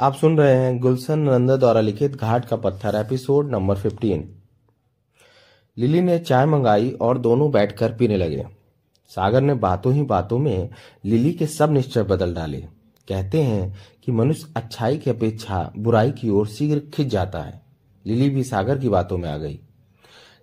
आप सुन रहे हैं गुलशन नंदा द्वारा लिखित घाट का पत्थर, एपिसोड नंबर फिफ्टीन लिली ने चाय मंगाई और दोनों बैठकर पीने लगे। सागर ने बातों ही बातों में लिली के सब निश्चय बदल डाले। कहते हैं कि मनुष्य अच्छाई की अपेक्षा बुराई की ओर शीघ्र खिंच जाता है। लिली भी सागर की बातों में आ गई।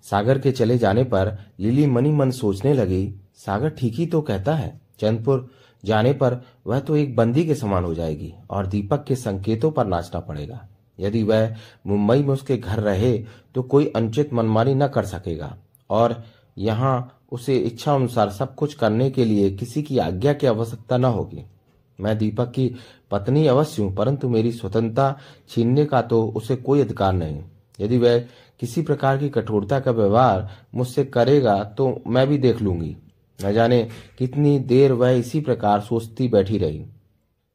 सागर के चले जाने पर लिली मनी मन सोचने लगी, सागर ठीक ही तो कहता है, चंदपुर जाने पर वह तो एक बंदी के समान हो जाएगी और दीपक के संकेतों पर नाचना पड़ेगा। यदि वह मुंबई में उसके घर रहे तो कोई अनुचित मनमानी न कर सकेगा। और यहाँ उसे इच्छा अनुसार सब कुछ करने के लिए किसी की आज्ञा की आवश्यकता न होगी। मैं दीपक की पत्नी अवश्य हूँ, परंतु मेरी स्वतंत्रता छीनने का तो उसे कोई अधिकार नहीं। यदि वह किसी प्रकार की कठोरता का व्यवहार मुझसे करेगा तो मैं भी देख लूँगी। न जाने कितनी देर वह इसी प्रकार सोचती बैठी रही।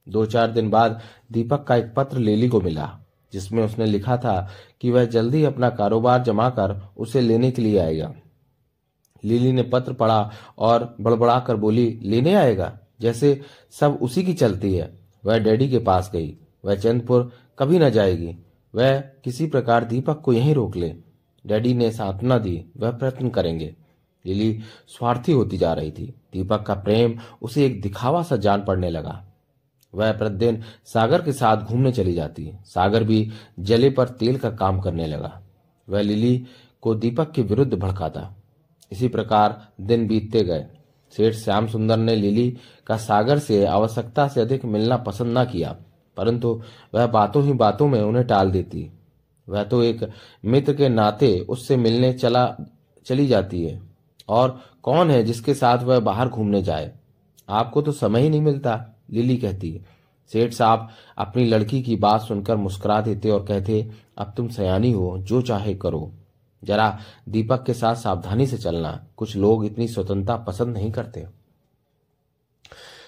दो चार दिन बाद दीपक का एक पत्र लेली को मिला, जिसमें उसने लिखा था कि वह जल्दी अपना कारोबार जमा कर उसे लेने के लिए आएगा। लिली ने पत्र पढ़ा और बड़बड़ाकर बोली, लेने आएगा? जैसे सब उसी की चलती है। वह डैडी के पास गई। वह चंदपुर कभी न जाएगी। वह किसी प्रकार दीपक को यहीं रोक ले। डैडी ने सांत्वना दी, वह प्रयत्न करेंगे। लिली स्वार्थी होती जा रही थी। दीपक का प्रेम उसे एक दिखावा सा जान पड़ने लगा। वह प्रतिदिन सागर के साथ घूमने चली जाती। सागर भी जले पर तेल का काम करने लगा। वह लिली को दीपक के विरुद्ध भड़काता। इसी प्रकार दिन बीतते गए। सेठ श्याम सुंदर ने लिली का सागर से आवश्यकता से अधिक मिलना पसंद न किया, परंतु वह बातों ही बातों में उन्हें टाल देती। वह तो एक मित्र के नाते उससे मिलने चला, चली जाती है। और कौन है जिसके साथ वह बाहर घूमने जाए? आपको तो समय ही नहीं मिलता, लिली कहती है। सेठ साहब अपनी लड़की की बात सुनकर मुस्कुरा देते और कहते, अब तुम सयानी हो, जो चाहे करो। जरा दीपक के साथ सावधानी से चलना, कुछ लोग इतनी स्वतंत्रता पसंद नहीं करते।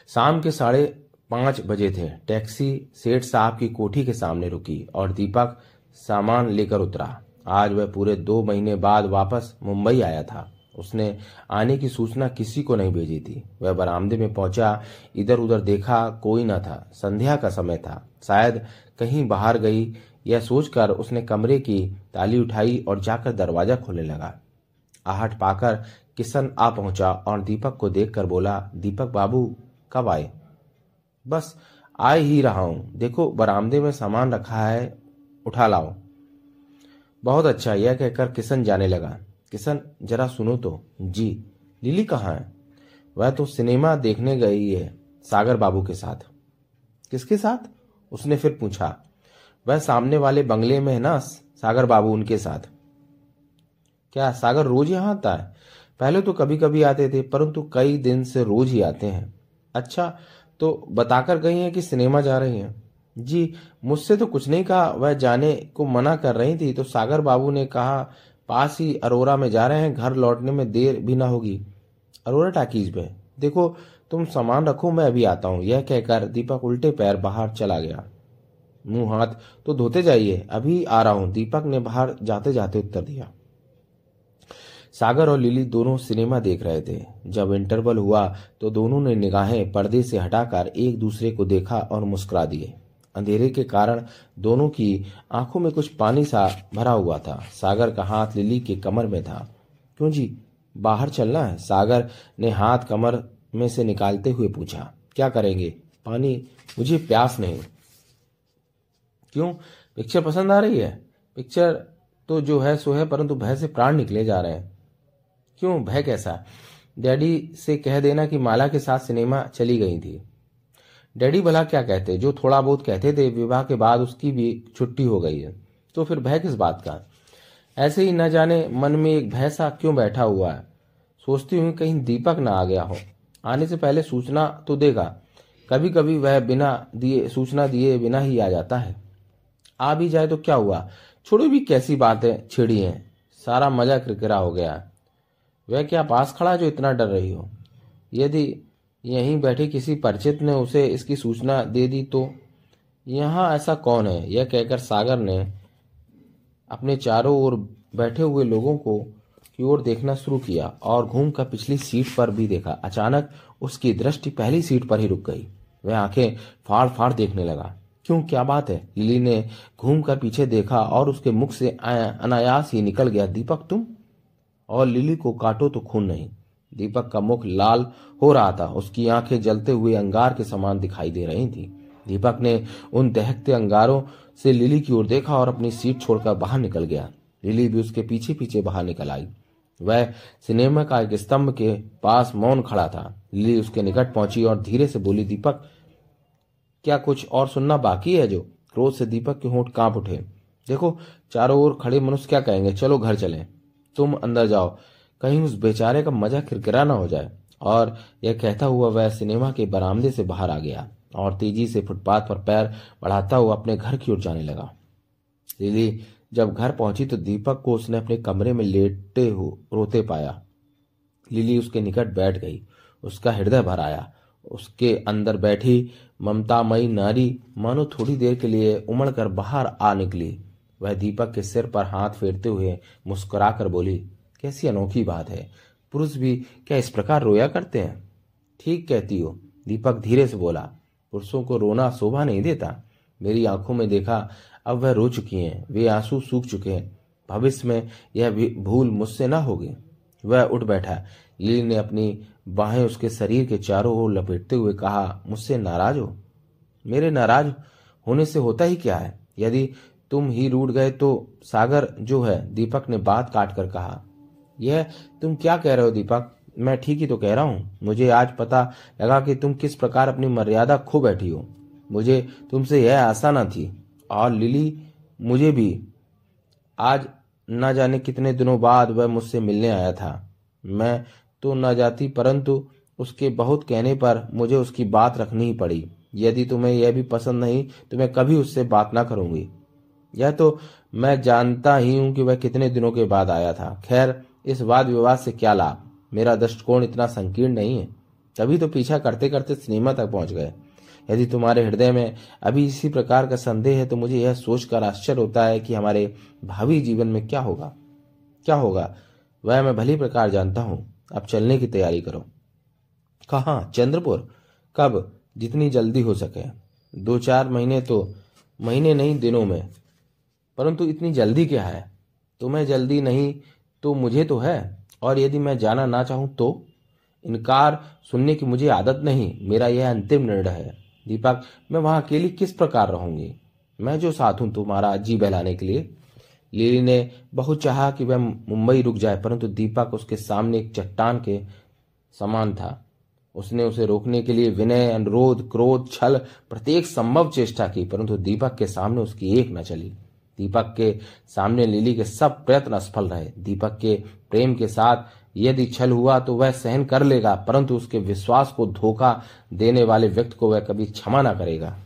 शाम के साढ़े पाँच बजे थे। टैक्सी सेठ साहब की कोठी के सामने रुकी और दीपक सामान लेकर उतरा। आज वह पूरे दो महीने बाद वापस मुंबई आया था। उसने आने की सूचना किसी को नहीं भेजी थी। वह बरामदे में पहुँचा इधर उधर देखा कोई न था, संध्या का समय था। शायद कहीं बाहर गई, यह सोचकर उसने कमरे की ताली उठाई और जाकर दरवाज़ा खोलने लगा। आहट पाकर किशन आ पहुँचा और दीपक को देखकर बोला, दीपक बाबू, कब आए? बस, आ ही रहा हूँ। देखो, बरामदे में सामान रखा है, उठा लाओ। बहुत अच्छा यह कहकर किशन जाने लगा। किशन जरा सुनो तो। जी, लिली कहाँ है? वह तो सिनेमा देखने गई है, सागर बाबू के साथ। किसके साथ? उसने फिर पूछा। वह सामने वाले बंगले में है ना, सागर बाबू उनके साथ। क्या सागर रोज यहाँ आता है? पहले तो कभी कभी आते थे, परंतु कई दिन से रोज ही आते हैं। अच्छा तो बताकर गई हैं कि सिनेमा जा रही हैं? जी, मुझसे तो कुछ नहीं कहा। वह जाने को मना कर रही थी तो सागर बाबू ने कहा पास ही अरोरा में जा रहे हैं, घर लौटने में देर भी ना होगी। अरोरा टाकीज में, देखो, तुम सामान रखो, मैं अभी आता हूँ। यह कहकर दीपक उल्टे पैर बाहर चला गया। मुँह हाथ तो धोते जाइए, अभी आ रहा हूँ। दीपक ने बाहर जाते जाते उत्तर दिया। सागर और लिली दोनों सिनेमा देख रहे थे। जब इंटरवल हुआ तो दोनों ने निगाहें पर्दे से हटाकर एक दूसरे को देखा और मुस्कुरा दिए। अंधेरे के कारण दोनों की आँखों में कुछ पानी सा भरा हुआ था। सागर का हाथ लिली के कमर में था। क्यों जी? बाहर चलना है। सागर ने हाथ कमर में से निकालते हुए पूछा, क्या करेंगे? पानी मुझे प्यास नहीं। क्यों? पिक्चर पसंद आ रही है। पिक्चर तो जो है सो है, परंतु भय से प्राण निकले जा रहे हैं। क्यों? भय कैसा? डैडी से कह देना कि माला के साथ सिनेमा चली गई थी। डैडी भला क्या कहते जो थोड़ा बहुत कहते थे, विवाह के बाद उसकी भी छुट्टी हो गई है। तो फिर भय किस बात का? ऐसे ही न जाने मन में एक भय सा क्यों बैठा हुआ है? सोचती हूँ कहीं दीपक ना आ गया हो। आने से पहले सूचना तो देगा। कभी कभी वह बिना दिए, सूचना दिए बिना ही आ जाता है। आ भी जाए तो क्या हुआ? छोड़ो भी कैसी बातें छिड़ी हैं। सारा मज़ा किरकिरा हो गया। वह क्या पास खड़ा जो इतना डर रही हो? यदि यहीं बैठे किसी परिचित ने उसे इसकी सूचना दे दी तो यहाँ ऐसा कौन है? यह कहकर सागर ने अपने चारों ओर बैठे हुए लोगों को की ओर देखना शुरू किया और घूम कर पिछली सीट पर भी देखा। अचानक उसकी दृष्टि पहली सीट पर ही रुक गई। वह आँखें फाड़ फाड़ देखने लगा। क्यों, क्या बात है? लिली ने घूम कर पीछे देखा और उसके मुख से अनायास ही निकल गया, दीपक, तुम? और लिली को काटो तो खून नहीं। दीपक का मुख लाल हो रहा था। उसकी आँखें जलते हुए अंगार के समान दिखाई दे रही थी। दीपक ने उन दहकते अंगारों से लिली की ओर देखा और अपनी सीट छोड़कर बाहर निकल गया। लिली भी उसके पीछे पीछे बाहर निकल आई। वह सिनेमा का एक स्तंभ के पास मौन खड़ा था। लिली उसके निकट पहुँची और धीरे से बोली, दीपक, क्या कुछ और सुनना बाकी है जो? क्रोध से दीपक के होंठ काँप उठे। देखो, चारों ओर खड़े मनुष्य क्या कहेंगे? चलो घर चले। तुम अंदर जाओ। कहीं उस बेचारे का मज़ा किरकिरा ना हो जाए। और यह कहता हुआ वह सिनेमा के बरामदे से बाहर आ गया और तेज़ी से फुटपाथ पर पैर बढ़ाता हुआ अपने घर की ओर जाने लगा। लिली जब घर पहुँची तो दीपक को उसने अपने कमरे में लेटे हो, रोते पाया। लिली उसके निकट बैठ गई। उसका हृदय भर आया। उसके अंदर बैठी ममतामयी नारी मानो थोड़ी देर के लिए उमड़ कर बाहर आ निकली। वह दीपक के सिर पर हाथ फेरते हुए मुस्कुराकर बोली कैसी अनोखी बात है। पुरुष भी, क्या इस प्रकार रोया करते हैं? ठीक कहती हो, दीपक धीरे से बोला। पुरुषों को रोना शोभा नहीं देता। मेरी आँखों में देखा, अब वह रो चुकी हैं। वे आँसू सूख चुके हैं। भविष्य में यह भूल मुझसे ना होगी। वह उठ बैठा। लीली ने अपनी बाहें उसके शरीर के चारों ओर लपेटते हुए कहा, मुझसे नाराज़ हो? मेरे नाराज़ होने से होता ही क्या है? यदि तुम ही रूट गए तो सागर जो है, दीपक ने बात काट कर कहा। यह, तुम क्या कह रहे हो, दीपक? मैं ठीक ही तो कह रहा हूँ। मुझे आज पता लगा कि तुम किस प्रकार अपनी मर्यादा खो बैठी हो। मुझे तुमसे यह आशा न थी। और लिली, मुझे भी। आज न जाने कितने दिनों बाद वह मुझसे मिलने आया था। मैं तो न जाती, परंतु उसके बहुत कहने पर मुझे उसकी बात रखनी ही पड़ी। यदि तुम्हें यह भी पसंद नहीं तो मैं कभी उससे बात ना करूँगी। यह तो मैं जानता ही हूँ कि वह कितने दिनों के बाद आया था। खैर इस वाद विवाद से क्या लाभ? मेरा दृष्टिकोण इतना संकीर्ण नहीं है। तभी तो पीछा करते करते सिनेमा तक पहुँच गए। यदि तुम्हारे हृदय में अभी इसी प्रकार का संदेह है तो मुझे यह सोचकर आश्चर्य होता है कि हमारे भावी जीवन में क्या होगा। क्या होगा? वह मैं भली प्रकार जानता हूँ। अब चलने की तैयारी करो। कहा? चंद्रपुर। कब? जितनी जल्दी हो सके। दो चार महीने तो महीने नहीं, दिनों में। परंतु इतनी जल्दी क्या है? तुम्हें जल्दी नहीं तो मुझे तो है, और यदि मैं जाना ना चाहूँ तो? इनकार सुनने की मुझे आदत नहीं, मेरा यह अंतिम निर्णय है। दीपक, मैं वहाँ अकेली किस प्रकार रहूँगी? मैं जो साथ हूँ तुम्हारा जी बहलाने के लिए। लिली ने बहुत चाहा कि वह मुंबई रुक जाए, परंतु दीपक उसके सामने एक चट्टान के समान था। उसने उसे रोकने के लिए विनय, अनुरोध, क्रोध, छल, प्रत्येक संभव चेष्टा की, परंतु दीपक के सामने उसकी एक न चली। दीपक के सामने लिली के सब प्रयत्न असफल रहे। दीपक के प्रेम के साथ यदि छल हुआ तो वह सहन कर लेगा, परंतु उसके विश्वास को धोखा देने वाले व्यक्ति को वह कभी क्षमा न करेगा।